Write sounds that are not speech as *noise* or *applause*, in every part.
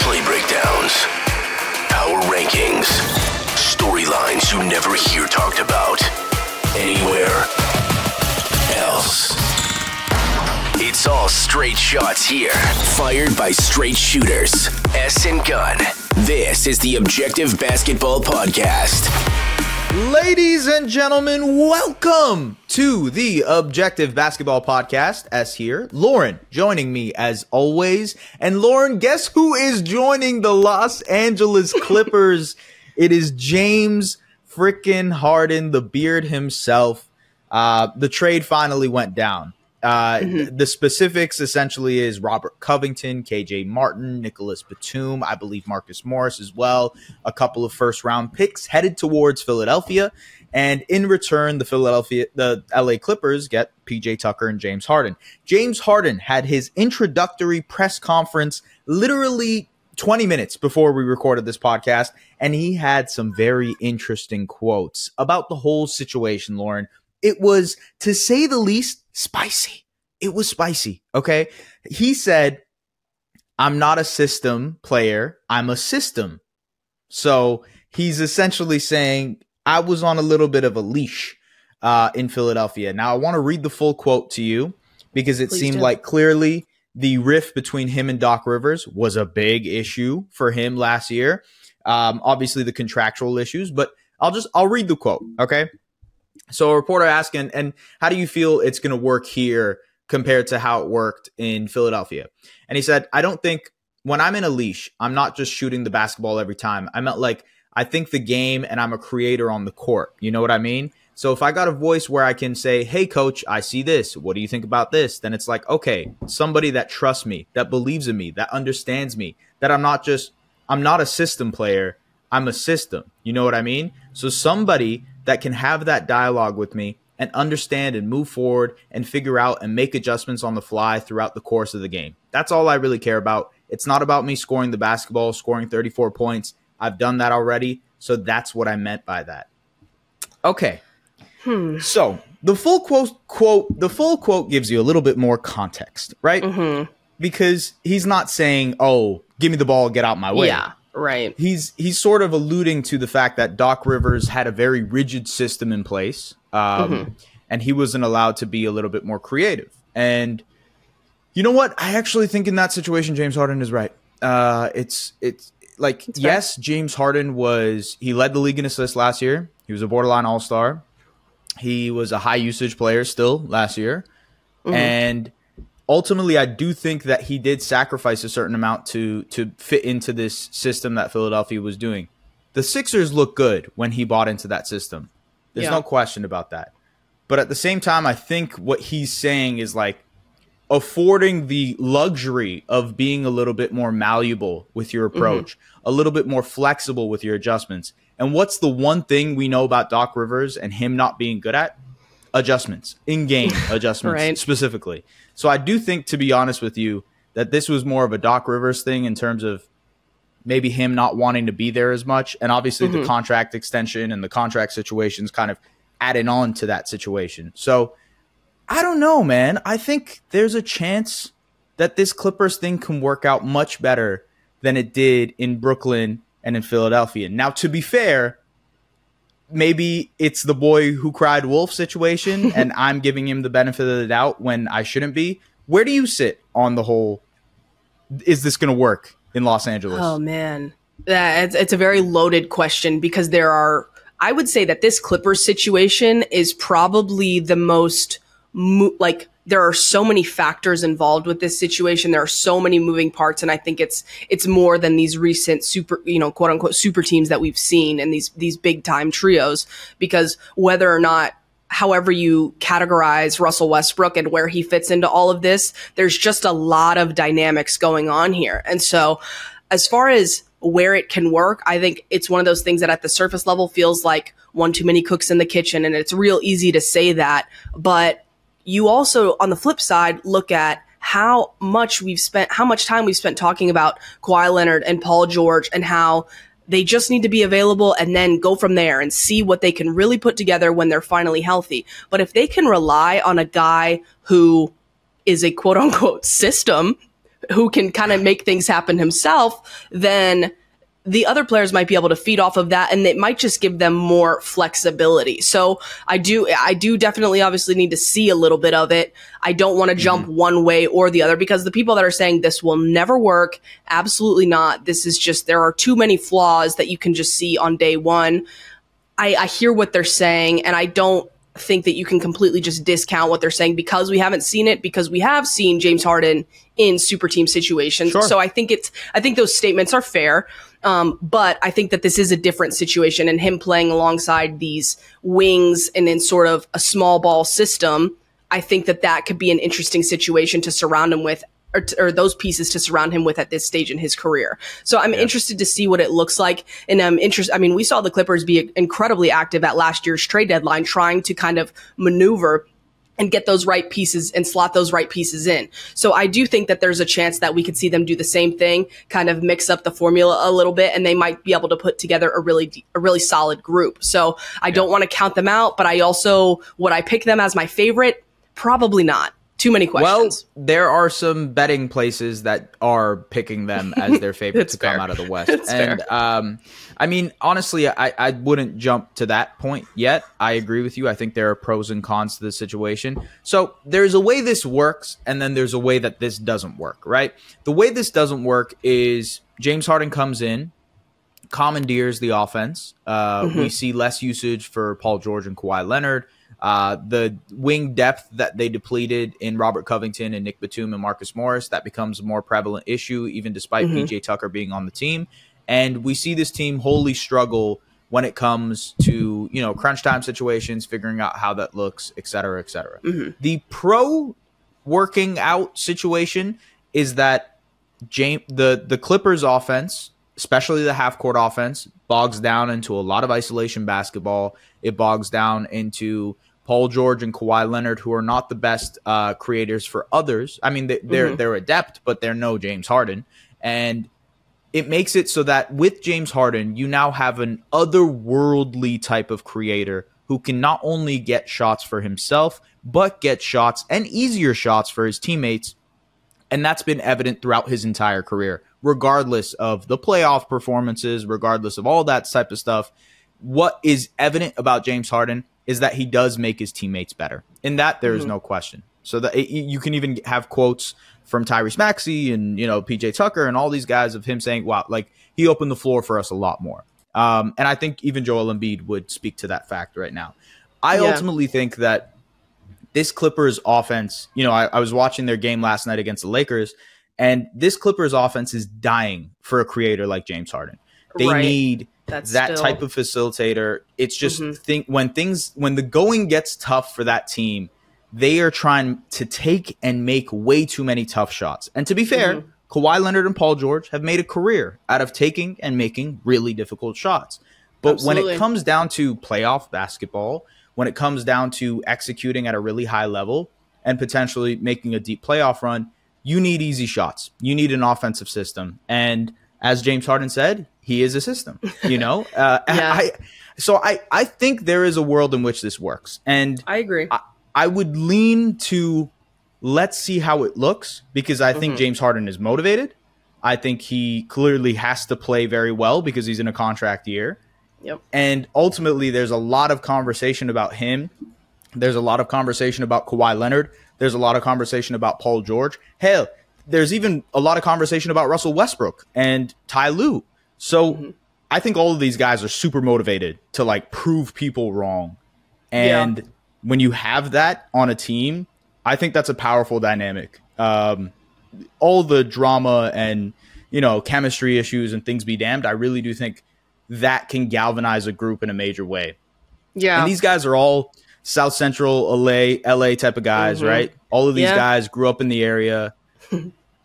play breakdowns, power rankings, storylines you never hear talked about anywhere else. It's all straight shots here, fired by straight shooters. Es and Gunn. This is the Objective Basketball Podcast. Ladies and gentlemen, welcome to the Objective Basketball Podcast. Es here. Lauren joining me as always. And Lauren, guess who is joining the Los Angeles *laughs* Clippers? it is James frickin' Harden, the beard himself. Uh, the trade finally went down. Uh, mm-hmm. The specifics essentially is Robert Covington, KJ Martin, Nicholas Batum, I believe Marcus Morris as well, a couple of first round picks headed towards Philadelphia. And in return, the Philadelphia, the LA Clippers get PJ Tucker and James Harden. James Harden had his introductory press conference literally 20 minutes before we recorded this podcast, and he had some very interesting quotes about the whole situation, Lauren. It was, to say the least, spicy. It was spicy. Okay. He said, I'm not a system player, I'm a system. So he's essentially saying, I was on a little bit of a leash uh, in Philadelphia. Now, I want to read the full quote to you because it Please seemed do. like clearly the rift between him and Doc Rivers was a big issue for him last year. Um, obviously, the contractual issues, but I'll just I'll read the quote. Okay. So a reporter asking, and how do you feel it's going to work here compared to how it worked in Philadelphia? And he said, I don't think when I'm in a leash, I'm not just shooting the basketball every time. I meant like I think the game and I'm a creator on the court. You know what I mean? So if I got a voice where I can say, "Hey coach, I see this. What do you think about this?" then it's like, "Okay, somebody that trusts me, that believes in me, that understands me, that I'm not just I'm not a system player, I'm a system." You know what I mean? So somebody that can have that dialogue with me and understand and move forward and figure out and make adjustments on the fly throughout the course of the game. That's all I really care about. It's not about me scoring the basketball, scoring 34 points. I've done that already. So that's what I meant by that. Okay. Hmm. So the full quote quote the full quote gives you a little bit more context, right? Mm-hmm. Because he's not saying, "Oh, give me the ball, get out my way." Yeah. Right. He's he's sort of alluding to the fact that Doc Rivers had a very rigid system in place, um, mm-hmm. and he wasn't allowed to be a little bit more creative. And you know what? I actually think in that situation, James Harden is right. Uh, it's it's like it's yes, James Harden was he led the league in assists last year. He was a borderline All Star. He was a high usage player still last year, mm-hmm. and ultimately I do think that he did sacrifice a certain amount to to fit into this system that Philadelphia was doing. The Sixers look good when he bought into that system. There's yeah. no question about that. But at the same time, I think what he's saying is like affording the luxury of being a little bit more malleable with your mm-hmm. approach, mm-hmm. a little bit more flexible with your adjustments. And what's the one thing we know about Doc Rivers and him not being good at? Adjustments, in game *laughs* adjustments right. specifically. So I do think, to be honest with you, that this was more of a Doc Rivers thing in terms of maybe him not wanting to be there as much. And obviously mm-hmm. the contract extension and the contract situations kind of adding on to that situation. So I don't know, man. I think there's a chance that this Clippers thing can work out much better than it did in Brooklyn and in Philadelphia. Now, to be fair, maybe it's the boy who cried wolf situation *laughs* and I'm giving him the benefit of the doubt when I shouldn't be. Where do you sit on the whole is this going to work in Los Angeles? Oh man. Yeah, it's, it's a very loaded question because there are I would say that this Clippers situation is probably the most mo- like there are so many factors involved with this situation. There are so many moving parts, and I think it's it's more than these recent super, you know, quote unquote super teams that we've seen and these these big time trios. Because whether or not however you categorize Russell Westbrook and where he fits into all of this, there's just a lot of dynamics going on here. And so, as far as where it can work, I think it's one of those things that at the surface level feels like one too many cooks in the kitchen. And it's real easy to say that. But you also, on the flip side, look at how much we've spent, how much time we've spent talking about Kawhi Leonard and Paul George and how they just need to be available and then go from there and see what they can really put together when they're finally healthy. But if they can rely on a guy who is a quote unquote system who can kind of make things happen himself, then the other players might be able to feed off of that and it might just give them more flexibility. So I do I do definitely obviously need to see a little bit of it. I don't want to jump mm-hmm. one way or the other because the people that are saying this will never work, absolutely not. This is just there are too many flaws that you can just see on day 1. I, I hear what they're saying and I don't think that you can completely just discount what they're saying because we haven't seen it because we have seen James Harden in super team situations. Sure. So I think it's I think those statements are fair. Um, but I think that this is a different situation and him playing alongside these wings and in sort of a small ball system. I think that that could be an interesting situation to surround him with or, t- or, those pieces to surround him with at this stage in his career. So I'm yeah. interested to see what it looks like. And I'm interested. I mean, we saw the Clippers be incredibly active at last year's trade deadline, trying to kind of maneuver and get those right pieces and slot those right pieces in. So I do think that there's a chance that we could see them do the same thing, kind of mix up the formula a little bit, and they might be able to put together a really a really solid group. So I yeah. don't want to count them out, but I also would I pick them as my favorite? Probably not. Too many questions. Well, there are some betting places that are picking them as their *laughs* favorite to fair. come out of the West. It's and um, I mean, honestly, I, I wouldn't jump to that point yet. I agree with you. I think there are pros and cons to the situation. So there's a way this works, and then there's a way that this doesn't work, right? The way this doesn't work is James Harden comes in, commandeers the offense. Uh, mm-hmm. We see less usage for Paul George and Kawhi Leonard. Uh, the wing depth that they depleted in Robert Covington and Nick Batum and Marcus Morris, that becomes a more prevalent issue, even despite mm-hmm. PJ Tucker being on the team. And we see this team wholly struggle when it comes to, you know, crunch time situations, figuring out how that looks, et cetera, et cetera. Mm-hmm. The pro working out situation is that James, the, the Clippers offense, especially the half court offense, bogs down into a lot of isolation basketball. It bogs down into Paul George and Kawhi Leonard, who are not the best uh, creators for others. I mean, they, are mm-hmm. they're adept, but they're no James Harden, and it makes it so that with James Harden, you now have an otherworldly type of creator who can not only get shots for himself, but get shots and easier shots for his teammates. And that's been evident throughout his entire career, regardless of the playoff performances, regardless of all that type of stuff. What is evident about James Harden is that he does make his teammates better. In that, there is mm-hmm. no question. So that it, you can even have quotes from Tyrese Maxey and you know PJ Tucker and all these guys of him saying, "Wow, like he opened the floor for us a lot more." Um, and I think even Joel Embiid would speak to that fact right now. I yeah. ultimately think that this Clippers offense, you know, I, I was watching their game last night against the Lakers, and this Clippers offense is dying for a creator like James Harden. They right. need that's that still... type of facilitator. It's just mm-hmm. think when things when the going gets tough for that team, they are trying to take and make way too many tough shots. And to be fair, mm-hmm. Kawhi Leonard and Paul George have made a career out of taking and making really difficult shots. But Absolutely. when it comes down to playoff basketball, when it comes down to executing at a really high level and potentially making a deep playoff run, you need easy shots. You need an offensive system. And as James Harden said, he is a system. You know, *laughs* uh, yeah. I, so I I think there is a world in which this works, and I agree. I, I would lean to let's see how it looks because I think mm-hmm. James Harden is motivated. I think he clearly has to play very well because he's in a contract year. Yep. And ultimately, there's a lot of conversation about him. There's a lot of conversation about Kawhi Leonard. There's a lot of conversation about Paul George. Hell, there's even a lot of conversation about Russell Westbrook and Ty Lue. So mm-hmm. I think all of these guys are super motivated to like prove people wrong. And yeah. when you have that on a team, I think that's a powerful dynamic. Um, all the drama and you know chemistry issues and things be damned. I really do think that can galvanize a group in a major way. Yeah, and these guys are all South Central LA, LA type of guys, mm-hmm. right? All of these yeah. guys grew up in the area.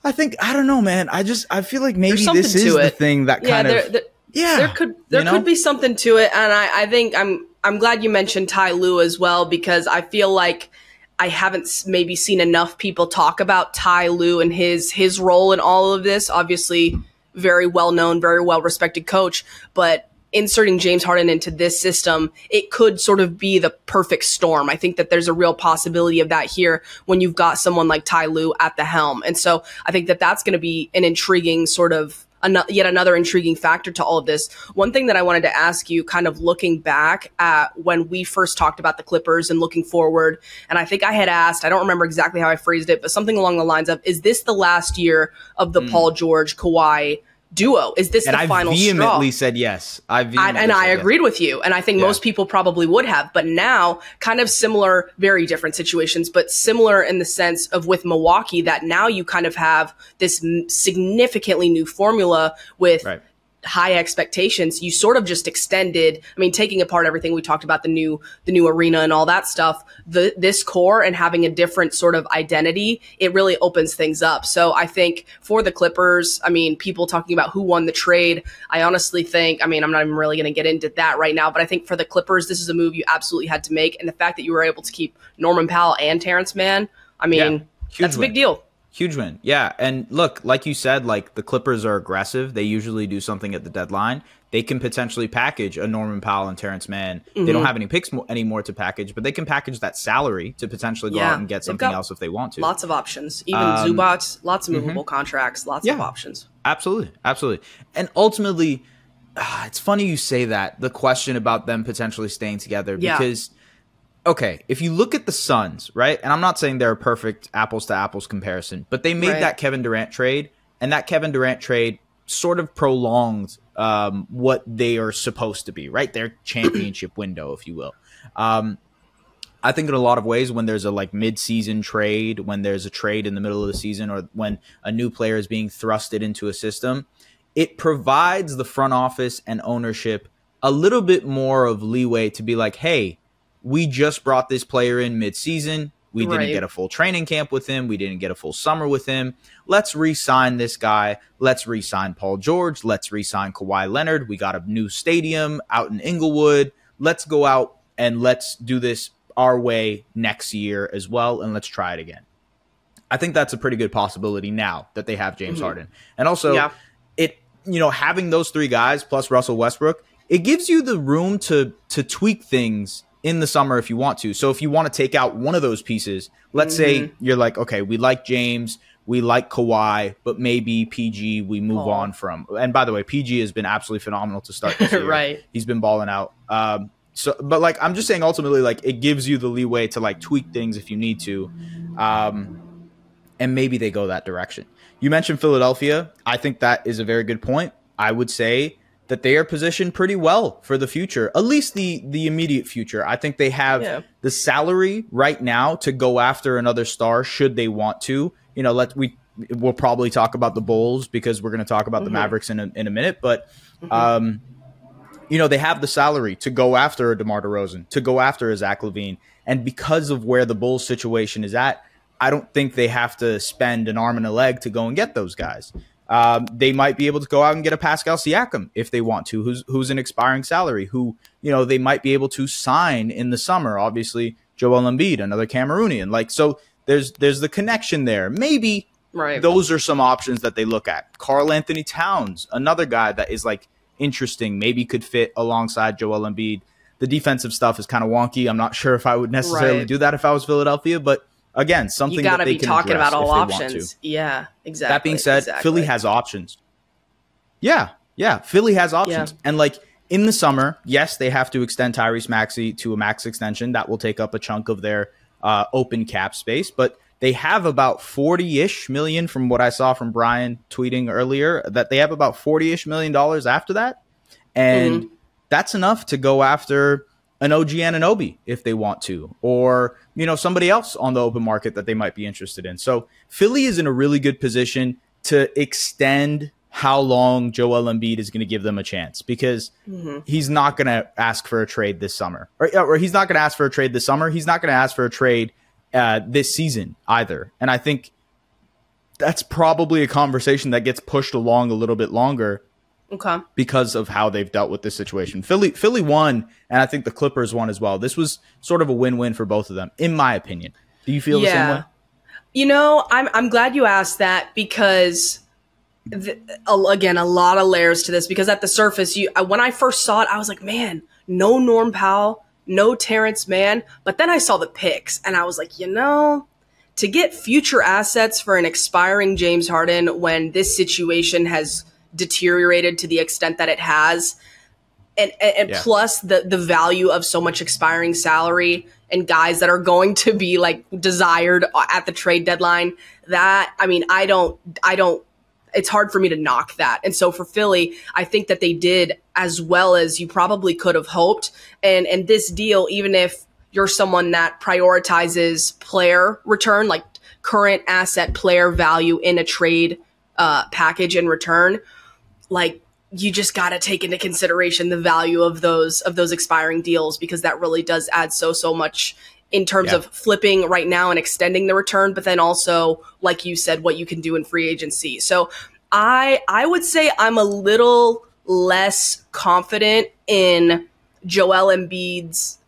I think I don't know, man. I just I feel like maybe this is the thing that yeah, kind there, of there, yeah. There could there you know? could be something to it, and I I think I'm I'm glad you mentioned Ty Lue as well because I feel like I haven't maybe seen enough people talk about Ty Lue and his his role in all of this. Obviously, very well known, very well respected coach, but inserting James Harden into this system, it could sort of be the perfect storm. I think that there's a real possibility of that here when you've got someone like Ty Lue at the helm. And so I think that that's going to be an intriguing sort of an- yet another intriguing factor to all of this. One thing that I wanted to ask you, kind of looking back at when we first talked about the Clippers and looking forward, and I think I had asked, I don't remember exactly how I phrased it, but something along the lines of, "Is this the last year of the hmm. Paul George Kawhi duo? Is this And the I final vehemently straw?" said yes. I I, vehemently and I said yes. agreed with you. And I think Yeah. most people probably would have. But now, kind of similar, very different situations, but similar in the sense of with Milwaukee, that now you kind of have this significantly new formula with Right. High expectations you sort of just extended i mean taking apart everything we talked about the new the new arena and all that stuff the this core and having a different sort of identity it really opens things up so i think for the clippers i mean people talking about who won the trade i honestly think i mean i'm not even really going to get into that right now but i think for the clippers this is a move you absolutely had to make and the fact that you were able to keep norman powell and terrence mann i mean Yeah. That's a big deal Huge win. Yeah. And look, like you said, like the Clippers are aggressive. They usually do something at the deadline. They can potentially package a Norman Powell and Terrence Mann. They Mm-hmm. don't have any picks mo- anymore to package, but they can package that salary to potentially go Yeah. out and get something else if they want to. lots of options even Um, zubac lots of movable contracts lots of options Absolutely, absolutely. And ultimately, ah, it's funny you say that. The question about them potentially staying together Yeah. because okay, if you look at the Suns, right? And I'm not saying they're a perfect apples to apples comparison, but they made Right. that Kevin Durant trade, and that Kevin Durant trade sort of prolonged um, what they are supposed to be, right? Their *clears throat* championship window, if you will. Um, I think in a lot of ways, when there's a like mid-season trade, when there's a trade in the middle of the season, or when a new player is being thrusted into a system, it provides the front office and ownership a little bit more of leeway to be like, hey, we just brought this player in mid-season. We didn't Right. get a full training camp with him. We didn't get a full summer with him. Let's re-sign this guy. Let's re-sign Paul George. Let's re-sign Kawhi Leonard. We got a new stadium out in Inglewood. Let's go out and let's do this our way next year as well, and let's try it again. I think that's a pretty good possibility now that they have James mm-hmm. Harden. And also, Yeah. it you know having those three guys plus Russell Westbrook, it gives you the room to to tweak things in the summer if you want to. So if you want to take out one of those pieces, let's say you're like, okay, we like James, we like Kawhi, but maybe PG we move Aw. on from. And by the way, PG has been absolutely phenomenal to start this *laughs* year. Right. He's been balling out. Um, so, but like I'm just saying, ultimately, like it gives you the leeway to like tweak things if you need to. Um, and maybe they go that direction. You mentioned Philadelphia. I think that is a very good point. I would say that they are positioned pretty well for the future, at least the the immediate future. I think they have Yeah. the salary right now to go after another star should they want to. You know, let we we'll probably talk about the Bulls because we're going to talk about the Mavericks in a, in a minute, but um you know, they have the salary to go after a DeMar DeRozan, to go after a Zach LaVine. And because of where the Bulls situation is at, I don't think they have to spend an arm and a leg to go and get those guys. Um, they might be able to go out and get a Pascal Siakam if they want to, who's who's an expiring salary, who you know they might be able to sign in the summer. Obviously, Joel Embiid, another Cameroonian, like so. There's there's the connection there. Maybe Right. those are some options that they look at. Karl-Anthony Towns, another guy that is like interesting, maybe could fit alongside Joel Embiid. The defensive stuff is kind of wonky. I'm not sure if I would necessarily Right. do that if I was Philadelphia, but again, something you got to be can talking about all if they want to. options. Yeah, exactly. That being said, exactly. Philly has options. Yeah, yeah, Philly has options, Yeah. and like in the summer, yes, they have to extend Tyrese Maxey to a max extension. That will take up a chunk of their uh, open cap space, but they have about forty-ish million from what I saw from Brian tweeting earlier. That they have about forty-ish million dollars after that, and Mm-hmm. that's enough to go after an OG Anunoby if they want to, or you know somebody else on the open market that they might be interested in. So Philly is in a really good position to extend how long Joel Embiid is going to give them a chance because he's not going to ask for a trade this summer, or, or he's not going to ask for a trade this summer. He's not going to ask for a trade uh, this season either. And I think that's probably a conversation that gets pushed along a little bit longer okay. because of how they've dealt with this situation. Philly Philly won, and I think the Clippers won as well. This was sort of a win-win for both of them, in my opinion. Do you feel the same way? You know, I'm I'm glad you asked that because the, again, a lot of layers to this because at the surface, you uh, when I first saw it, I was like, man, no Norm Powell, no Terrence Mann. But then I saw the picks and I was like, you know, to get future assets for an expiring James Harden when this situation has deteriorated to the extent that it has, and, and, yeah. plus the the value of so much expiring salary and guys that are going to be like desired at the trade deadline. That I mean, I don't, I don't it's hard for me to knock that. And so for Philly, I think that they did as well as you probably could have hoped. And and this deal, even if you're someone that prioritizes player return, like current asset player value in a trade uh, package in return, like you just got to take into consideration the value of those of those expiring deals because that really does add so so much in terms yeah. of flipping right now and extending the return, but then also, like you said, what you can do in free agency. So I I would say I'm a little less confident in Joel Embiid's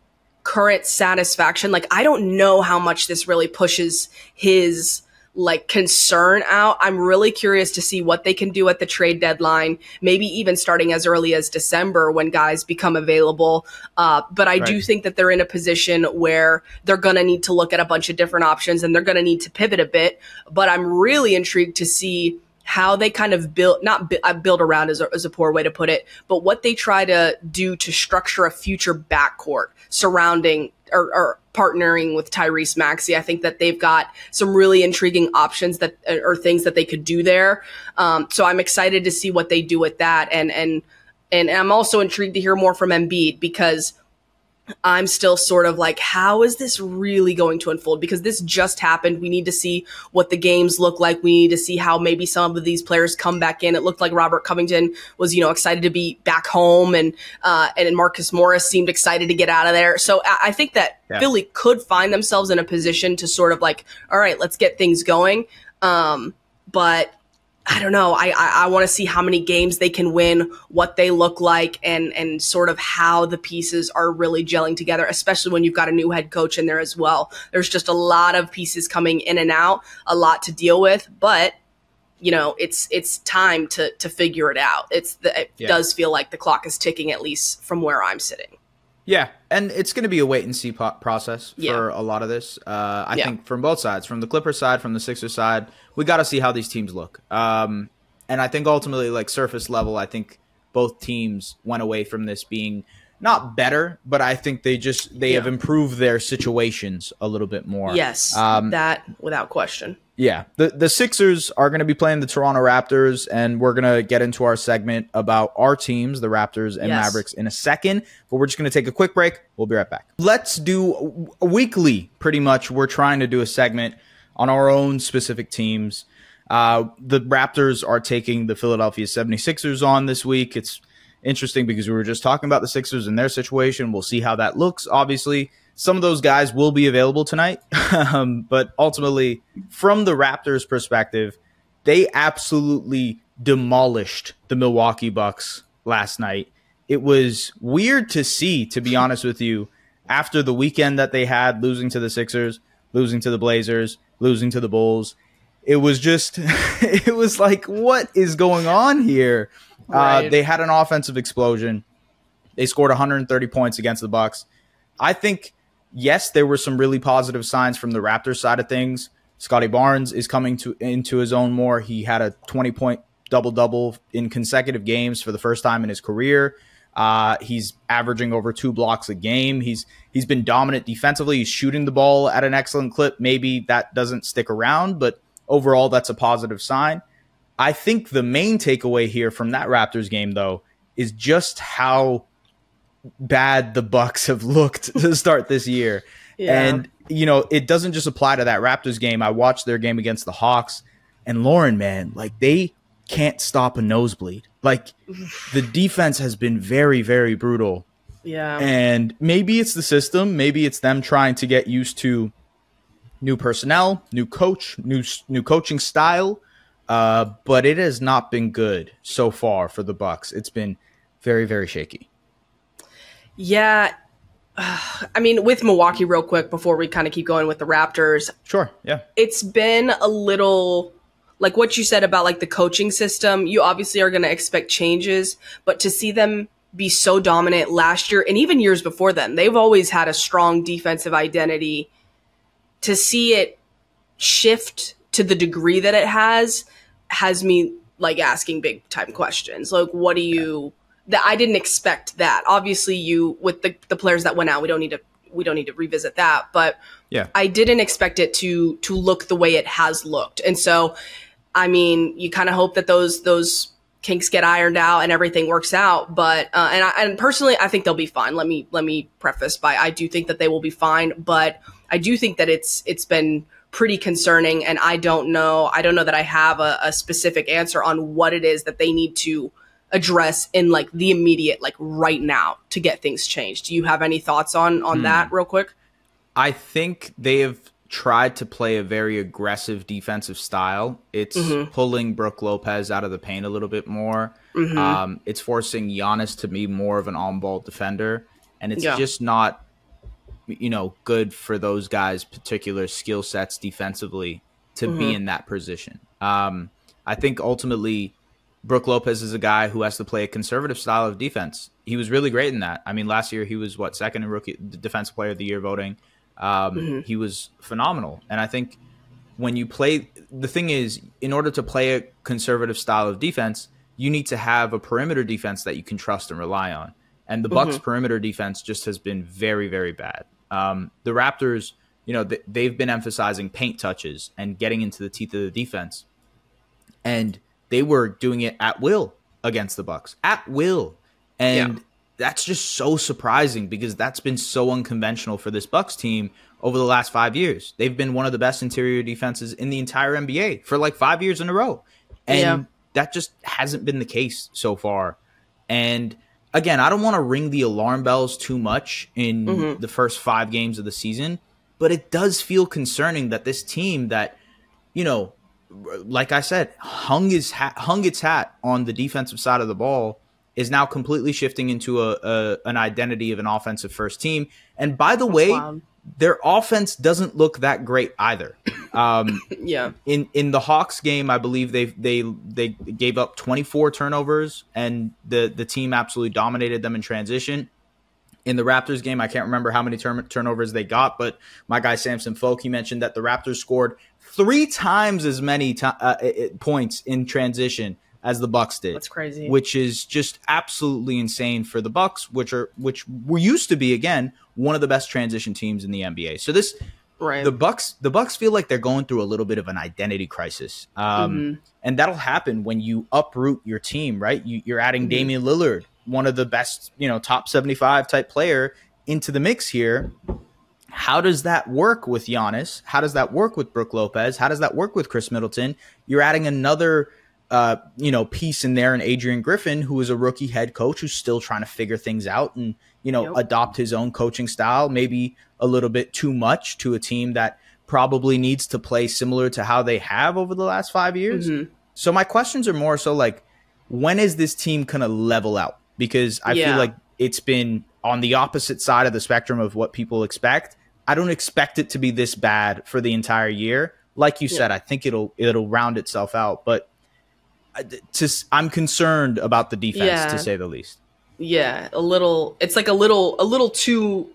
current satisfaction. Like I don't know how much this really pushes his like concern out. I'm really curious to see what they can do at the trade deadline, maybe even starting as early as December when guys become available. Uh, but I right. do think that they're in a position where they're going to need to look at a bunch of different options and they're going to need to pivot a bit. But I'm really intrigued to see how they kind of build not uh, build around is a, is a poor way to put it but what they try to do to structure a future backcourt surrounding or, partnering with Tyrese Maxey. I think that they've got some really intriguing options that uh, or things that they could do there. Um, so I'm excited to see what they do with that, and and and I'm also intrigued to hear more from Embiid because I'm still sort of like, how is this really going to unfold? Because this just happened. We need to see what the games look like. We need to see how maybe some of these players come back in. It looked like Robert Covington was, you know, excited to be back home, and uh, and Marcus Morris seemed excited to get out of there. So I, I think that yeah. Philly could find themselves in a position to sort of like, all right, let's get things going. Um, but I don't know. I I, I want to see how many games they can win, what they look like, and and sort of how the pieces are really gelling together. Especially when you've got a new head coach in there as well. There's just a lot of pieces coming in and out, a lot to deal with. But you know, it's it's time to to figure it out. It's the, it yeah. does feel like the clock is ticking, at least from where I'm sitting. Yeah, and it's going to be a wait and see po- process for yeah. a lot of this. Uh, I yeah. think from both sides, from the Clippers side, from the Sixers side, we got to see how these teams look. Um, and I think ultimately, like surface level, I think both teams went away from this being not better, but I think they just they yeah. have improved their situations a little bit more. Yes, um, that without question. Yeah, the the Sixers are going to be playing the Toronto Raptors, and we're going to get into our segment about our teams, the Raptors and yes. Mavericks, in a second. But we're just going to take a quick break. We'll be right back. Let's do weekly, pretty much. We're trying to do a segment on our own specific teams. Uh, the Raptors are taking the Philadelphia 76ers on this week. It's interesting because we were just talking about the Sixers and their situation. We'll see how that looks. Obviously, some of those guys will be available tonight, *laughs* um, but ultimately, from the Raptors' perspective, they absolutely demolished the Milwaukee Bucks last night. It was weird to see, to be honest with you, after the weekend that they had, losing to the Sixers, losing to the Blazers, losing to the Bulls. It was just, *laughs* it was like, what is going on here? Uh, right. Uh, they had an offensive explosion. They scored 130 points against the Bucks. I think, yes, there were some really positive signs from the Raptors side of things. Scottie Barnes is coming to into his own more. He had a 20 point double double in consecutive games for the first time in his career. Uh, he's averaging over two blocks a game. He's he's been dominant defensively. He's shooting the ball at an excellent clip. Maybe that doesn't stick around, but overall, that's a positive sign. I think the main takeaway here from that Raptors game, though, is just how bad the Bucks *laughs* have looked to start this year. *laughs* Yeah. And you know, it doesn't just apply to that Raptors game. I watched their game against the Hawks, and Lauren, man, like they can't stop a nosebleed. Like *sighs* the defense has been very, very brutal. Yeah. And maybe it's the system, maybe it's them trying to get used to new personnel, new coach, new new coaching style. Uh, but it has not been good so far for the Bucks. It's been very, very shaky. Yeah, *sighs* I mean, with Milwaukee, real quick before we kind of keep going with the Raptors. Sure. Yeah. It's been a little like what you said about like the coaching system, you obviously are going to expect changes, but to see them be so dominant last year and even years before then, they've always had a strong defensive identity. To see it shift to the degree that it has has me like asking big time questions. Like, what do you that I didn't expect that. Obviously, you with the the players that went out, we don't need to we don't need to revisit that. But Yeah. I didn't expect it to to look the way it has looked, and so I mean, you kind of hope that those those kinks get ironed out and everything works out. But uh, and I, and personally, I think they'll be fine. Let me let me preface by I do think that they will be fine, but I do think that it's it's been pretty concerning, and I don't know I don't know that I have a, a specific answer on what it is that they need to address in like the immediate like right now to get things changed. Do you have any thoughts on on that real quick? I think they have tried to play a very aggressive defensive style. It's Mm-hmm. pulling Brook Lopez out of the paint a little bit more. Mm-hmm. Um, it's forcing Giannis to be more of an on-ball defender, and it's Yeah. just not, you know, good for those guys' particular skill sets defensively to Mm-hmm. be in that position. Um, I think ultimately. Brook Lopez is a guy who has to play a conservative style of defense. He was really great in that. I mean, last year he was what second in rookie defensive player of the year voting. Um, He was phenomenal, and I think when you play, the thing is, in order to play a conservative style of defense, you need to have a perimeter defense that you can trust and rely on. And the Bucks' perimeter defense just has been very, very bad. Um, the Raptors, you know, th- they've been emphasizing paint touches and getting into the teeth of the defense and they were doing it at will against the Bucks at will, and Yeah. that's just so surprising because that's been so unconventional for this Bucks team over the last five years. They've been one of the best interior defenses in the entire NBA for like five years in a row, and Yeah. that just hasn't been the case so far. And again, I don't want to ring the alarm bells too much in mm-hmm. the first five games of the season, but it does feel concerning that this team that you know like I said, hung his hat, hung its hat on the defensive side of the ball is now completely shifting into a, a an identity of an offensive first team. And by the way, wild. Their offense doesn't look that great either. Um, *laughs* Yeah. in in the Hawks game, I believe they they they gave up 24 turnovers, and the the team absolutely dominated them in transition. In the Raptors game, I can't remember how many turn- turnovers they got, but my guy Samson Folk he mentioned that the Raptors scored three times as many ti- uh, points in transition as the Bucks did. That's crazy. which is just absolutely insane for the Bucks, which are which were used to be again one of the best transition teams in the NBA. So this Right. the Bucks the Bucks feel like they're going through a little bit of an identity crisis, um, and that'll happen when you uproot your team. Right, you, you're adding Damian Lillard, one of the best, you know, top seventy five type player, into the mix here. How does that work with Giannis? How does that work with Brook Lopez? How does that work with Khris Middleton? You're adding another, uh, you know, piece in there, and Adrian Griffin, who is a rookie head coach who's still trying to figure things out and you know Yep. adopt his own coaching style, maybe a little bit too much to a team that probably needs to play similar to how they have over the last five years. Mm-hmm. So my questions are more so like, when is this team gonna level out? Because I Yeah. feel like it's been on the opposite side of the spectrum of what people expect. I don't expect it to be this bad for the entire year. Like you said, I think it'll it'll round itself out, but uh, I- to, I'm concerned about the defense Yeah. to say the least. Yeah, a little. It's like a little, a little too.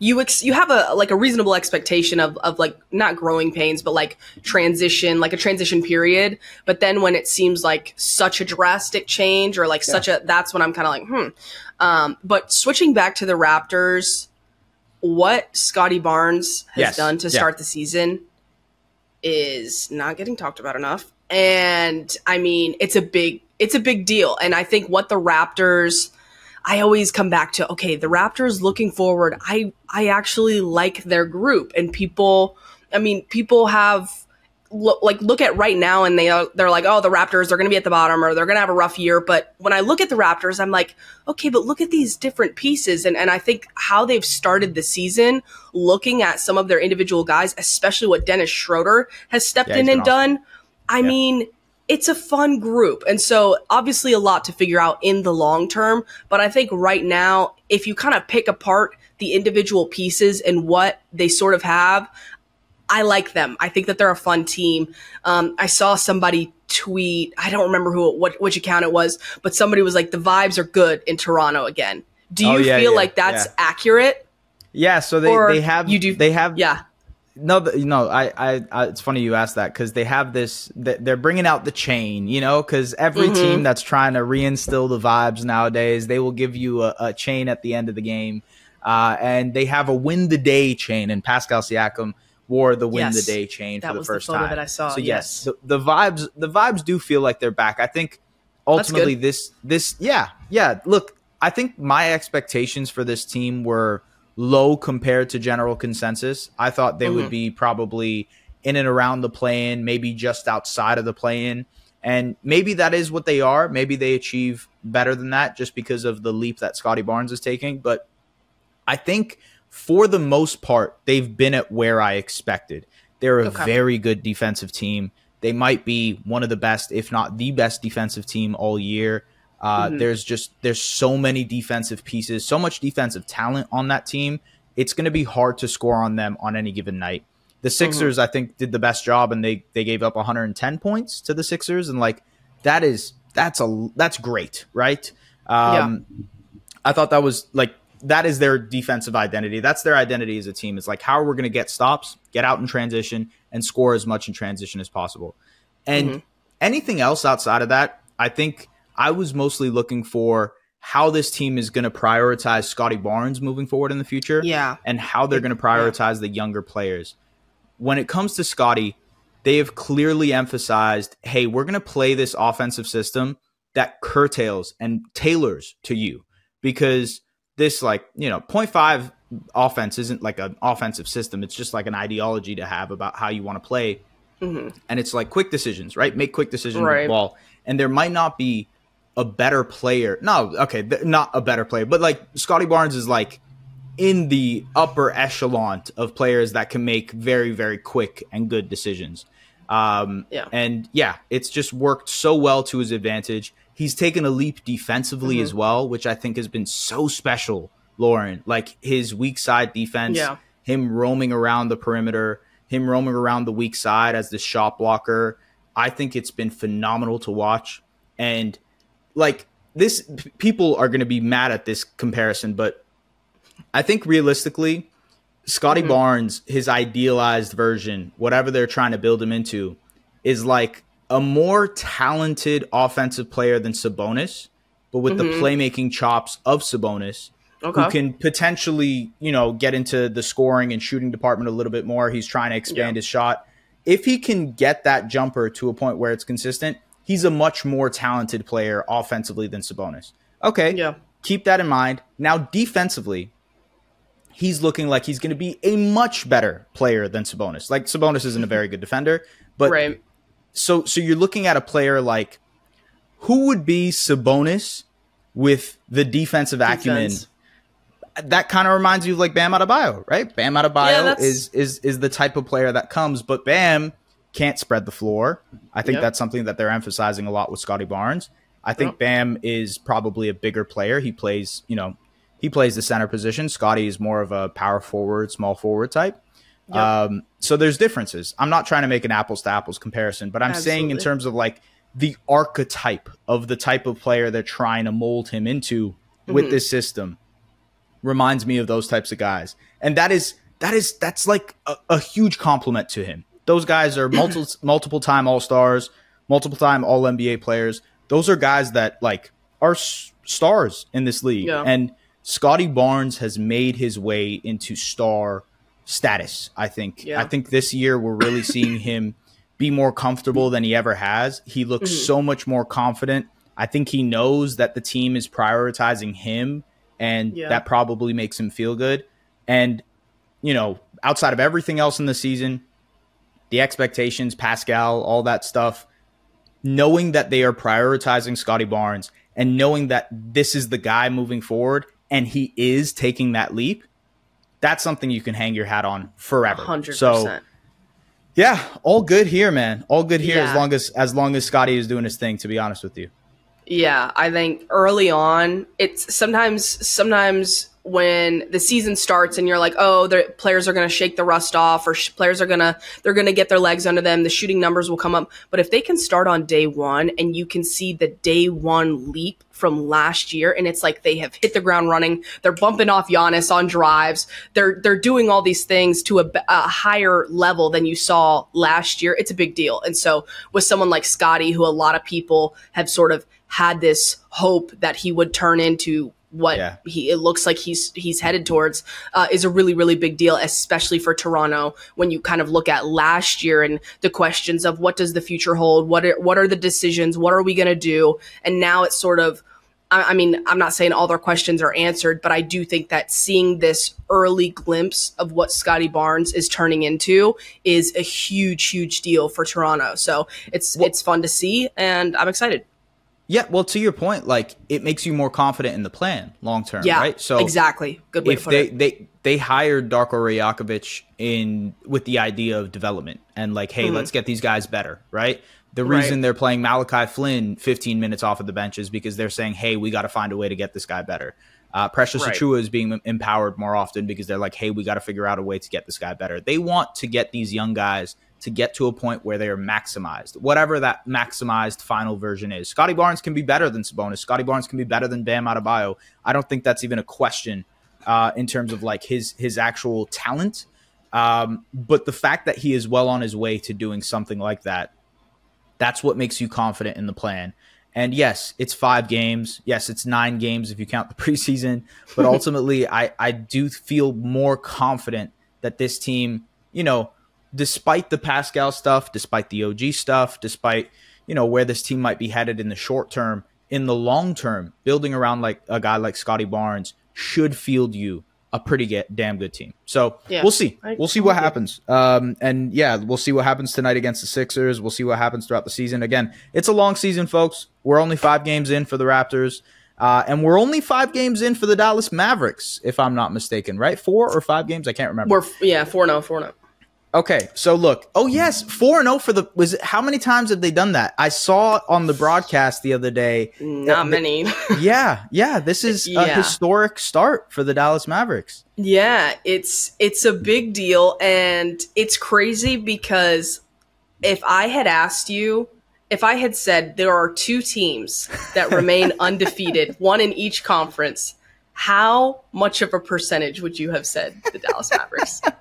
You ex- you have a like a reasonable expectation of of like not growing pains, but like transition, like a transition period. But then when it seems like such a drastic change, or like such a, that's when I'm kind of like, hmm. Um, but switching back to the Raptors, what Scottie Barnes has Yes, done to yeah. start the season is not getting talked about enough. And I mean, it's a big it's a big deal. And I think what the Raptors I always come back to okay, the Raptors looking forward, I I actually like their group and people I mean, people have lo- like look at right now and they are they're like, "Oh, the Raptors are going to be at the bottom or they're going to have a rough year." But when I look at the Raptors, I'm like, "Okay, but look at these different pieces." And and I think how they've started the season, looking at some of their individual guys, especially what Dennis Schroeder has stepped Yeah, in and awesome. done. I mean, it's a fun group. And so obviously a lot to figure out in the long term. But I think right now, if you kind of pick apart the individual pieces and what they sort of have, I like them. I think that they're a fun team. Um, I saw somebody tweet. I don't remember who what which account it was, but somebody was like, "The vibes are good in Toronto again." Do you Oh, yeah, feel yeah, like that's yeah. accurate? Yeah, so they, Or they have you do- they have Yeah. No no I, I I it's funny you asked that because they have this they're bringing out the chain you know because every Mm-hmm. team that's trying to reinstill the vibes nowadays they will give you a, a chain at the end of the game uh, and they have a win the day chain and Pascal Siakam wore the win Yes. the day chain That for the was the first photo time that I saw, so yes, yes. The, the vibes the vibes do feel like they're back I think ultimately this this yeah yeah look I think my expectations for this team were low compared to general consensus. I thought they would mm-hmm. be probably in and around the play-in, maybe just outside of the play-in. And maybe that is what they are. Maybe they achieve better than that just because of the leap that Scottie Barnes is taking. But I think for the most part, they've been at where I expected. They're a Okay. very good defensive team. They might be one of the best, if not the best defensive team all year. Uh, There's just there's so many defensive pieces, so much defensive talent on that team. It's going to be hard to score on them on any given night. The Sixers, I think, did the best job, and they they gave up 110 points to the Sixers, and like that is that's a that's great, right? Um, I thought that was like that is their defensive identity. That's their identity as a team. It's like how are we going to get stops, get out in transition, and score as much in transition as possible. And anything else outside of that, I think I was mostly looking for how this team is going to prioritize Scottie Barnes moving forward in the future, Yeah. and how they're going to prioritize the younger players. When it comes to Scottie, they have clearly emphasized, hey, we're going to play this offensive system that curtails and tailors to you because this like, you know, 0.5 offense isn't like an offensive system. It's just like an ideology to have about how you want to play. Mm-hmm. And it's like quick decisions, right? Make quick decisions with Right. the ball. And there might not be a better player. No, okay, th- not a better player, but like Scottie Barnes is like in the upper echelon of players that can make very, very quick and good decisions. Um, Yeah. And yeah, it's just worked so well to his advantage. He's taken a leap defensively Mm-hmm. as well, which I think has been so special, Lauren. Like his weak side defense, Yeah. him roaming around the perimeter, him roaming around the weak side as the shot blocker. I think it's been phenomenal to watch. And like this, people are going to be mad at this comparison, but I think realistically, Scottie mm-hmm. Barnes, his idealized version, whatever they're trying to build him into, is like a more talented offensive player than Sabonis, but with the mm-hmm. playmaking chops of Sabonis, Okay. who can potentially, you know, get into the scoring and shooting department a little bit more. He's trying to expand Yeah. his shot. If he can get that jumper to a point where it's consistent, he's a much more talented player offensively than Sabonis. Okay. Yeah. Keep that in mind. Now, defensively, he's looking like he's going to be a much better player than Sabonis. Like Sabonis isn't a very good defender, but right. so so you're looking at a player like who would be Sabonis with the defensive acumen that kind of reminds you of like Bam Adebayo, right? Bam Yeah, Adebayo that's- is is is the type of player that comes, but Bam can't spread the floor. I think Yep. that's something that they're emphasizing a lot with Scottie Barnes. I think Yep. Bam is probably a bigger player. He plays, you know, he plays the center position. Scottie is more of a power forward, small forward type. Yep. Um, so there's differences. I'm not trying to make an apples to apples comparison, but I'm saying in terms of like the archetype of the type of player they're trying to mold him into with this system reminds me of those types of guys. And that is that is that's like a, a huge compliment to him. Those guys are multiple *clears throat* multiple time all stars, multiple time all NBA players. Those are guys that like are s- stars in this league. Yeah. And Scottie Barnes has made his way into star status. I think. Yeah. I think this year we're really *coughs* seeing him be more comfortable than he ever has. He looks Mm-hmm. so much more confident. I think he knows that the team is prioritizing him and Yeah. that probably makes him feel good. And you know, outside of everything else in the season, the expectations, Pascal, all that stuff, knowing that they are prioritizing Scottie Barnes and knowing that this is the guy moving forward and he is taking that leap, that's something you can hang your hat on forever. Hundred So yeah, all good here, man. All good here as long as as long as Scottie is doing his thing, to be honest with you. Yeah, I think early on, it's sometimes sometimes when the season starts and you're like, oh, the players are going to shake the rust off, or sh- players are gonna they're gonna get their legs under them. The shooting numbers will come up. But if they can start on day one and you can see the day one leap from last year, and it's like they have hit the ground running. They're bumping off Giannis on drives. They're they're doing all these things to a, a higher level than you saw last year. It's a big deal. And so with someone like Scottie, who a lot of people have sort of had this hope that he would turn into what yeah. he it looks like he's he's headed towards uh, is a really really big deal, especially for Toronto. When you kind of look at last year and the questions of what does the future hold, what are, what are the decisions, what are we going to do, and now it's sort of. I, I mean, I'm not saying all their questions are answered, but I do think that seeing this early glimpse of what Scottie Barnes is turning into is a huge, huge deal for Toronto. So it's it's fun to see, and I'm excited. Yeah, well, to your point, like it makes you more confident in the plan long term, yeah, right? So exactly, good way if they, it. They they hired Darko Rajakovic in with the idea of development and like, hey, mm-hmm. let's get these guys better, right? The reason right. they're playing Malachi Flynn 15 minutes off of the bench is because they're saying, hey, we got to find a way to get this guy better. Uh, Precious right. Achiuwa is being empowered more often because they're like, hey, we got to figure out a way to get this guy better. They want to get these young guys to get to a point where they are maximized, whatever that maximized final version is. Scottie Barnes can be better than Sabonis. Scottie Barnes can be better than Bam Adebayo. I don't think that's even a question uh, in terms of like his his actual talent. Um, but the fact that he is well on his way to doing something like that, that's what makes you confident in the plan. And yes, it's five games. Yes, it's nine games if you count the *laughs* preseason. But ultimately, I, I do feel more confident that this team, you know, despite the Pascal stuff, despite the OG stuff, despite you know where this team might be headed in the short term, in the long term, building around like a guy like Scottie Barnes should field you a pretty get, damn good team. So yeah, we'll see. We'll see what happens. Um, and yeah, we'll see what happens tonight against the Sixers. We'll see what happens throughout the season. Again, it's a long season, folks. We're only five games in for the Raptors. Uh, and we're only five games in for the Dallas Mavericks, if I'm not mistaken, right? Four or five games? I can't remember. We're yeah, four no, four no. Okay, so look. Oh yes, four and zero oh for the was. It, how many times have they done that? I saw on the broadcast the other day. Not many. *laughs* yeah, yeah. This is yeah. a historic start for the Dallas Mavericks. Yeah, it's it's a big deal, and it's crazy because if I had asked you, if I had said there are two teams that remain *laughs* undefeated, one in each conference, how much of a percentage would you have said the Dallas Mavericks? *laughs*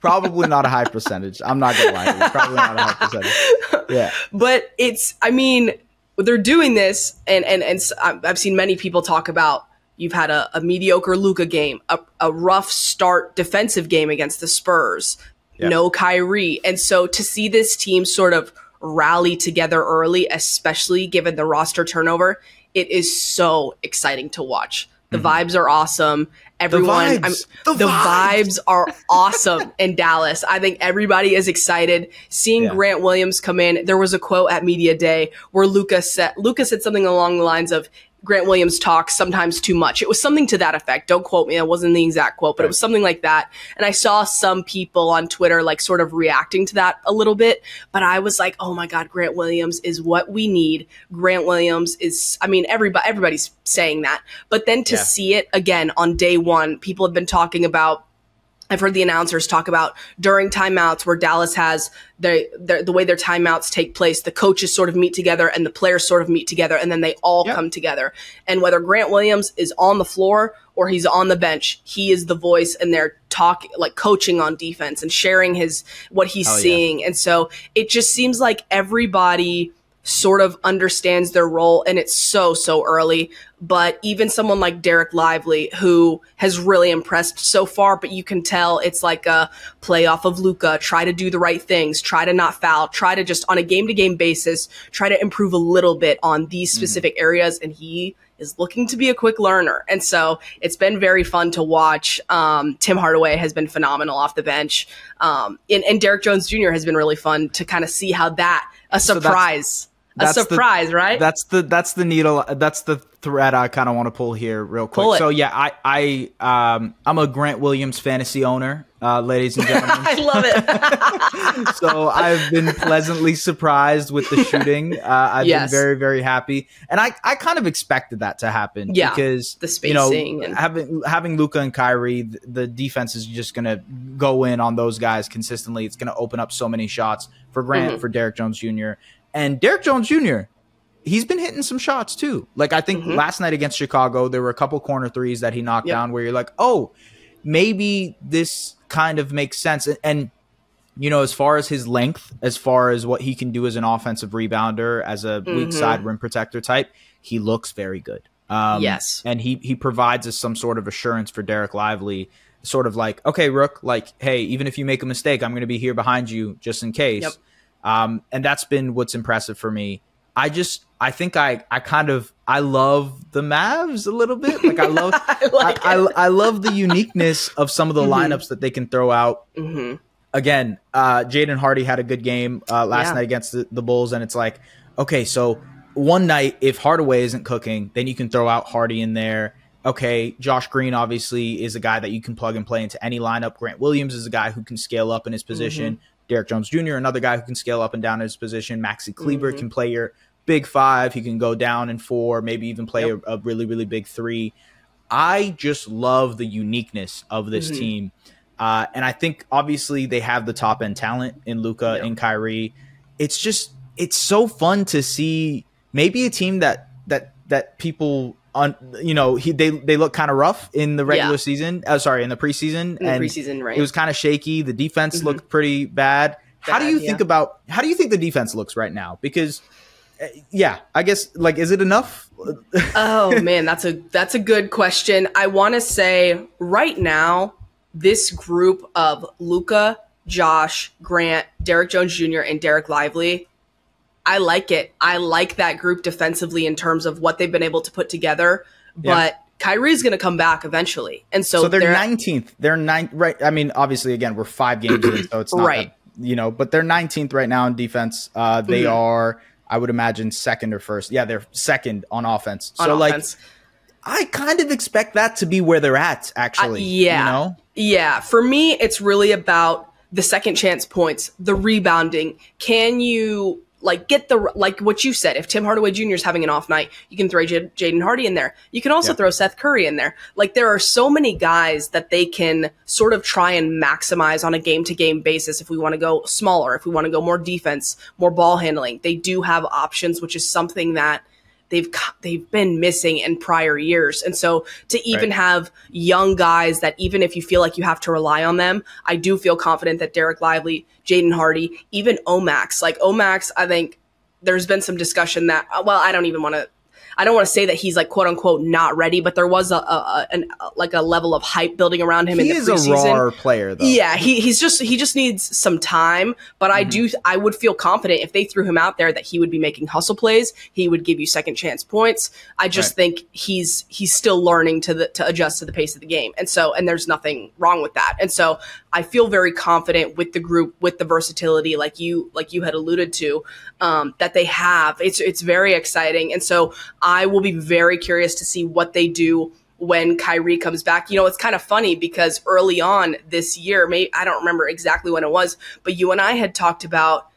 probably not a high percentage. I'm not gonna lie. Probably not a high percentage. Yeah, but it's. I mean, they're doing this, and and and I've seen many people talk about. You've had a, a mediocre Luka game, a, a rough start defensive game against the Spurs, yep. no Kyrie, and so to see this team sort of rally together early, especially given the roster turnover, it is so exciting to watch. The mm-hmm. vibes are awesome. Everyone, the vibes, the, the vibes. vibes. are awesome in Dallas. I think everybody is excited seeing yeah. Grant Williams come in. There was a quote at media day where Lucas said Lucas said something along the lines of Grant Williams talks sometimes too much. It was something to that effect. Don't quote me. It wasn't the exact quote, but right. it was something like that. And I saw some people on Twitter like sort of reacting to that a little bit. But I was like, oh my God, Grant Williams is what we need. Grant Williams is, I mean, everybody, everybody's saying that. But then to yeah. see it again on day one, people have been talking about I've heard the announcers talk about during timeouts where Dallas has the, the, the way their timeouts take place. The coaches sort of meet together and the players sort of meet together, and then they all yep. come together. And whether Grant Williams is on the floor or he's on the bench, he is the voice, and they're talking like coaching on defense and sharing his what he's seeing. Yeah. And so it just seems like everybody sort of understands their role and it's so so early but even someone like Dereck Lively who has really impressed so far but you can tell it's like a playoff of Luka try to do the right things try to not foul try to just on a game to game basis try to improve a little bit on these mm-hmm. specific mm-hmm. areas and he is looking to be a quick learner. And so it's been very fun to watch. Um, Tim Hardaway has been phenomenal off the bench. Um, and, and Derrick Jones Jr. has been really fun to kind of see how that, a surprise. So a surprise, the, right? That's the that's the needle. That's the thread I kind of want to pull here real quick. So yeah, I I um I'm a Grant Williams fantasy owner. uh, ladies and gentlemen. *laughs* I love it. *laughs* so I've been pleasantly surprised with the *laughs* shooting. Uh, I've Yes. been very, very happy, and I, I kind of expected that to happen. Yeah, because the you know, spacing and- having having Luka and Kyrie, th- the defense is just going to go in on those guys consistently. It's going to open up so many shots for Grant, Mhm. for Derrick Jones Jr. and Derrick Jones Jr. He's been hitting some shots too. Like I think Mhm. last night against Chicago, there were a couple corner threes that he knocked Yep. down where you're like, oh, maybe this kind of makes sense. And, and you know, as far as his length, as far as what he can do as an offensive rebounder, as a weak Mhm. side rim protector type, he looks very good. Um, Yes. and he he provides us some sort of assurance for Dereck Lively, sort of like, okay, Rook, like, hey, even if you make a mistake, I'm going to be here behind you just in case. Yep. Um, and that's been what's impressive for me. I just, I think I, I kind of, I love the Mavs a little bit. Like I *laughs* love, I like I. I, I love the uniqueness of some of the Mhm. lineups that they can throw out hmm again, uh, Jaden Hardy had a good game uh, last Yeah. night against the, the Bulls, and it's like, okay, so one night if Hardaway isn't cooking, then you can throw out Hardy in there. Okay, Josh Green obviously is a guy that you can plug and play into any lineup. Grant Williams is a guy who can scale up in his position. Derrick Jones Jr., another guy who can scale up and down his position. Maxi Kleber Mhm. can play your big five. He can go down in four, maybe even play Yep. a, a really, really big three. I just love the uniqueness of this Mhm. team. Uh, and I think obviously they have the top end talent in Luka Yeah. and Kyrie. It's just it's so fun to see maybe a team that that that people on you know he they they look kind of rough in the regular Yeah. season. Uh, sorry, in the preseason In the and preseason, right? it was kind of shaky. The defense Mhm. looked pretty bad. How do you yeah. think about how do you think the defense looks right now? Because uh, yeah, I guess like is it enough? *laughs* oh man, that's a that's a good question. I want to say right now, this group of Luka, Josh, Grant, Derrick Jones Jr., and Dereck Lively, I like it. I like that group defensively in terms of what they've been able to put together. But Yeah. Kyrie's going to come back eventually, and so, So, they're nineteenth. They're nine right. I mean, obviously, again, we're five games in, so it's not Right. that- you know, but they're nineteenth right now in defense. Uh, they Mhm. are, I would imagine, second or first. Yeah, they're second on offense. on so offense. like, I kind of expect that to be where they're at. Actually, yeah. you know, Yeah, for me, it's really about the second chance points, the rebounding. Can you like get the like what you said? If Tim Hardaway Jr. is having an off night, you can throw J- Jaden Hardy in there. You can also Yeah. throw Seth Curry in there. Like there are so many guys that they can sort of try and maximize on a game to game basis. If we want to go smaller, if we want to go more defense, more ball handling, they do have options, which is something that they've they've been missing in prior years. And so to even Right. have young guys that even if you feel like you have to rely on them, I do feel confident that Dereck Lively, Jaden Hardy, even O-Max, like O-Max, I think there's been some discussion that uh, well, I don't even want to I don't want to say that he's like quote unquote not ready, but there was a, a, a an, like a level of hype building around him he in the is a preseason. raw player, though. Yeah, he, he's just he just needs some time. But I Mhm. do I would feel confident if they threw him out there that he would be making hustle plays. He would give you second chance points. I just Right. think he's he's still learning to the to adjust to the pace of the game. And so and there's nothing wrong with that. And so I feel very confident with the group with the versatility like you like you had alluded to um, that they have. It's it's very exciting. And so I will be very curious to see what they do when Kyrie comes back. You know, it's kind of funny because early on this year, may I don't remember exactly when it was, but you and I had talked about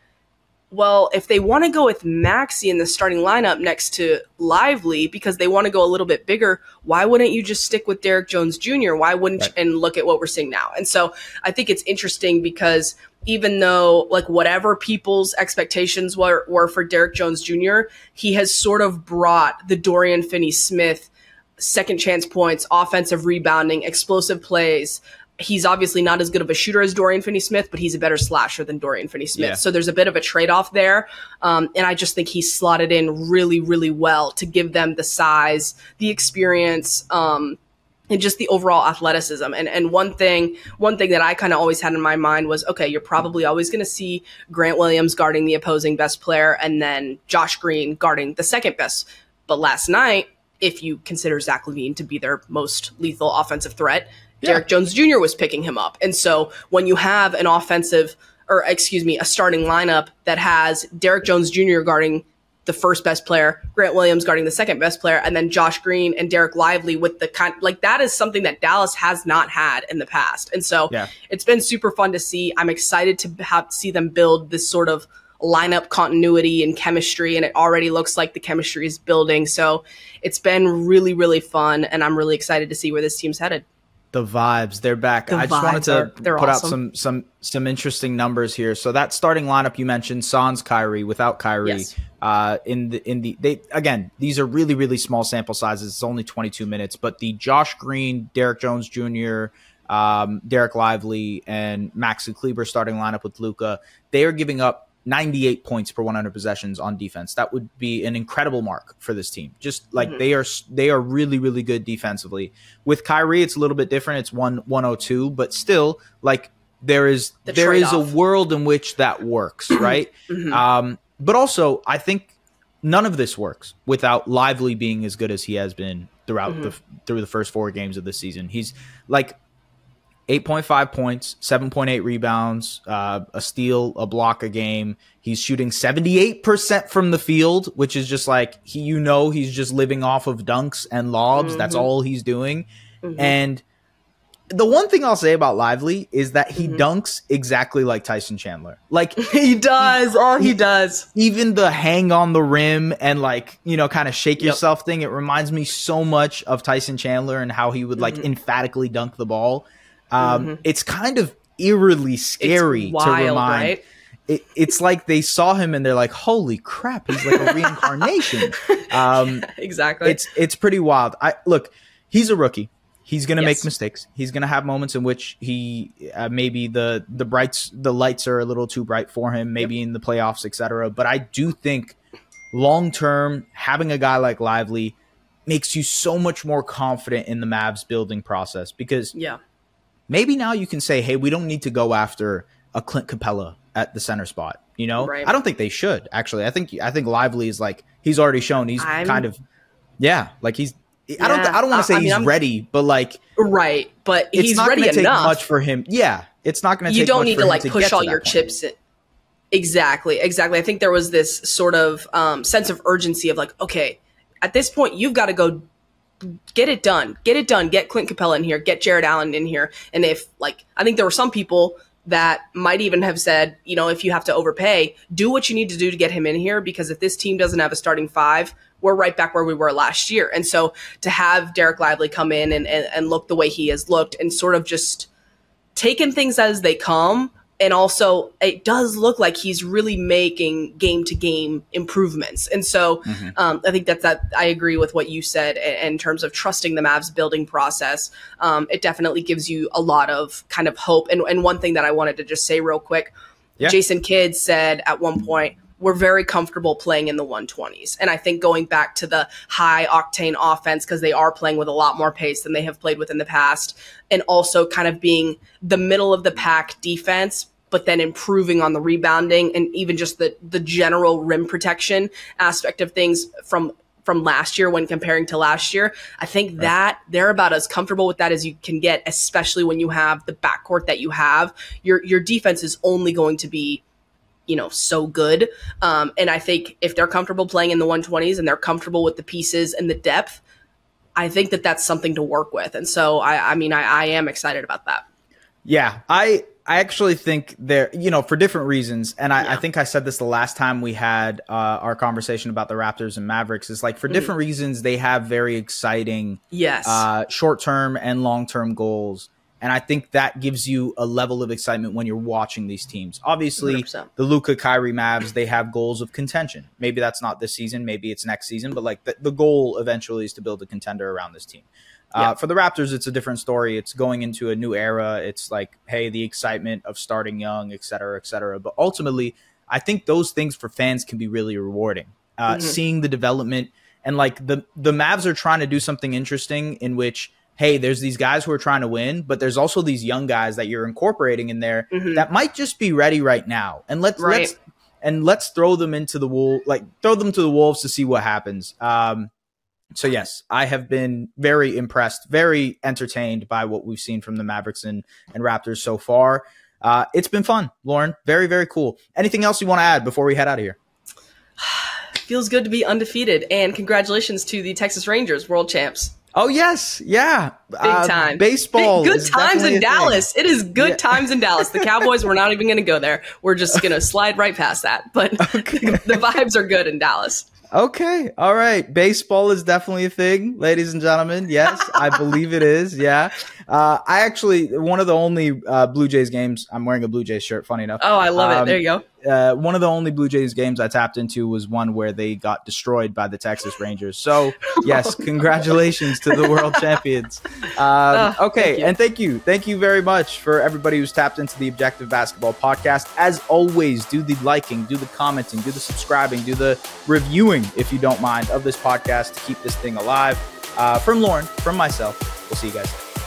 well, if they want to go with Maxi in the starting lineup next to Lively because they want to go a little bit bigger, why wouldn't you just stick with Derrick Jones Jr.? Why wouldn't Right. and look at what we're seeing now? And so I think it's interesting because even though like whatever people's expectations were, were for Derrick Jones Jr., he has sort of brought the Dorian Finney Smith second chance points, offensive rebounding, explosive plays. He's obviously not as good of a shooter as Dorian Finney Smith, but he's a better slasher than Dorian Finney Smith. Yeah. So there's a bit of a trade off there. Um, and I just think he's slotted in really, really well to give them the size, the experience, um, and just the overall athleticism. And and one thing, one thing that I kind of always had in my mind was, okay, you're probably always going to see Grant Williams guarding the opposing best player, and then Josh Green guarding the second best. But last night, if you consider Zach LaVine to be their most lethal offensive threat, Yeah. Derrick Jones Jr. was picking him up. And so when you have an offensive, or excuse me, a starting lineup that has Derrick Jones Jr. guarding the first best player, Grant Williams guarding the second best player, and then Josh Green and Dereck Lively with the kind like that is something that Dallas has not had in the past. And so Yeah. it's been super fun to see. I'm excited to have see them build this sort of lineup continuity and chemistry and it already looks like the chemistry is building. So it's been really really fun and I'm really excited to see where this team's headed. The vibes. They're back. The i just wanted to are- put out some some some interesting numbers here. So that starting lineup you mentioned sans kyrie without kyrie Yes. uh in the in the they again these are really really small sample sizes. It's only 22 minutes but the josh green derrick jones jr um dereck lively and maxi kleber starting lineup with luka they are giving up 98 points per 100 possessions on defense. That would be an incredible mark for this team. Just like Mhm. they are they are really really good defensively. With Kyrie it's a little bit different. It's 1 102, but still like there is The there is a world in which that works, *clears throat* right? Mhm. Um but also I think none of this works without Lively being as good as he has been throughout the through the first four games of the season. He's like 8.5 points, 7.8 rebounds, uh, a steal, a block a game. He's shooting 78% from the field, which is just like he you know he's just living off of dunks and lobs. That's all he's doing. And the one thing I'll say about Lively is that he dunks exactly like Tyson Chandler. Like *laughs* he does. Oh, he does. even the hang on the rim and like you know kind of shake Yep. yourself thing it reminds me so much of tyson chandler and how he would like Mm-hmm. emphatically dunk the ball um it's kind of eerily scary it's wild, to remind right? it, it's like they saw him and they're like holy crap he's like a *laughs* reincarnation um *laughs* Exactly. it's it's pretty wild. I look, he's a rookie. He's gonna make mistakes. He's gonna have moments in which he uh, maybe the the brights the lights are a little too bright for him. Maybe in the playoffs, etc. But I do think long term having a guy like Lively makes you so much more confident in the Mavs building process because yeah. Maybe now you can say, hey, we don't need to go after a Clint Capela at the center spot. You know, Right. I don't think they should actually. I think I think Lively is like he's already shown he's I'm- kind of yeah, like he's. I don't. I don't want to say I mean, he's I'm- ready, but like Right. But it's he's not ready to take enough. much for him. Yeah, it's not going to. you don't much need for to like get push to all your point. chips in. Exactly, exactly. I think there was this sort of um, sense of urgency of like, okay, at this point, you've got to go get it done, get it done, get Clint Capela in here, get Jarrett Allen in here, and if like, I think there were some people that might even have said, you know, if you have to overpay, do what you need to do to get him in here because if this team doesn't have a starting five, we're right back where we were last year. And so to have Dereck Lively come in and, and, and look the way he has looked and sort of just taken things as they come and also it does look like he's really making game to game improvements and so um, i think that that i agree with what you said i- in terms of trusting the mavs building process um, it definitely gives you a lot of kind of hope and, and one thing that i wanted to just say real quick Yeah. jason kidd said at one point we're very comfortable playing in the 120s. And I think going back to the high octane offense, because they are playing with a lot more pace than they have played with in the past, and also kind of being the middle of the pack defense, but then improving on the rebounding and even just the, the general rim protection aspect of things from from last year when comparing to last year. I think that they're about as comfortable with that as you can get, especially when you have the backcourt that you have. Your your defense is only going to be you know so good um, and i think if they're comfortable playing in the 120s and they're comfortable with the pieces and the depth i think that that's something to work with and so i, I mean I, I am excited about that Yeah, I I actually think there, you know, for different reasons, and I, I think I said this the last time we had uh, our conversation about the Raptors and Mavericks. Is like for Mm-hmm. different reasons they have very exciting yes uh, short term and long term goals. And I think that gives you a level of excitement when you're watching these teams. Obviously, 100%. the Luka Kyrie Mavs, they have goals of contention. Maybe that's not this season, maybe it's next season, but like the, the goal eventually is to build a contender around this team. Yeah. Uh, for the Raptors, it's a different story. It's going into a new era. It's like, hey, the excitement of starting young, et cetera, et cetera. But ultimately, I think those things for fans can be really rewarding. Uh, Mhm. Seeing the development and like the the Mavs are trying to do something interesting in which, hey, there's these guys who are trying to win, but there's also these young guys that you're incorporating in there Mhm. that might just be ready right now. And let's Right. let's and let's throw them into the wool like throw them to the wolves to see what happens. Um, so yes, I have been very impressed, very entertained by what we've seen from the Mavericks and, and Raptors so far. Uh, it's been fun, Lauren. Very, very cool. Anything else you want to add before we head out of here? *sighs* feels good to be undefeated. And congratulations to the Texas Rangers, world champs. Oh yes, yeah, big uh, time baseball. Big, good times in Dallas. Thing. It is good yeah. times in Dallas. The Cowboys. we're not even going to go there. We're just going *laughs* to slide right past that. But okay. *laughs* the vibes are good in Dallas. Okay. All right. Baseball is definitely a thing, ladies and gentlemen. Yes, I believe it is. Yeah. Uh, I actually, one of the only uh, Blue Jays games, I'm wearing a Blue Jays shirt, funny enough. Oh, I love um, it. There you go. Uh, one of the only Blue Jays games I tapped into was one where they got destroyed by the Texas Rangers. So, *laughs* yes, congratulations to the world champions. Um, oh, okay, thank and thank you, thank you very much for everybody who's tapped into the Objective Basketball Podcast. As always, do the liking, do the commenting, do the subscribing, do the reviewing, if you don't mind, of this podcast to keep this thing alive. Uh, from Lauren, from myself, we'll see you guys.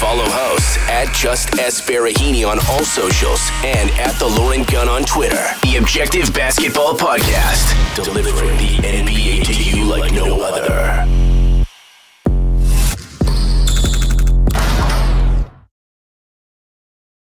Follow hosts at Just Es Baraheni on all socials and at The Lauren Gunn on Twitter. The Objective Basketball Podcast, delivering the NBA to you like no other.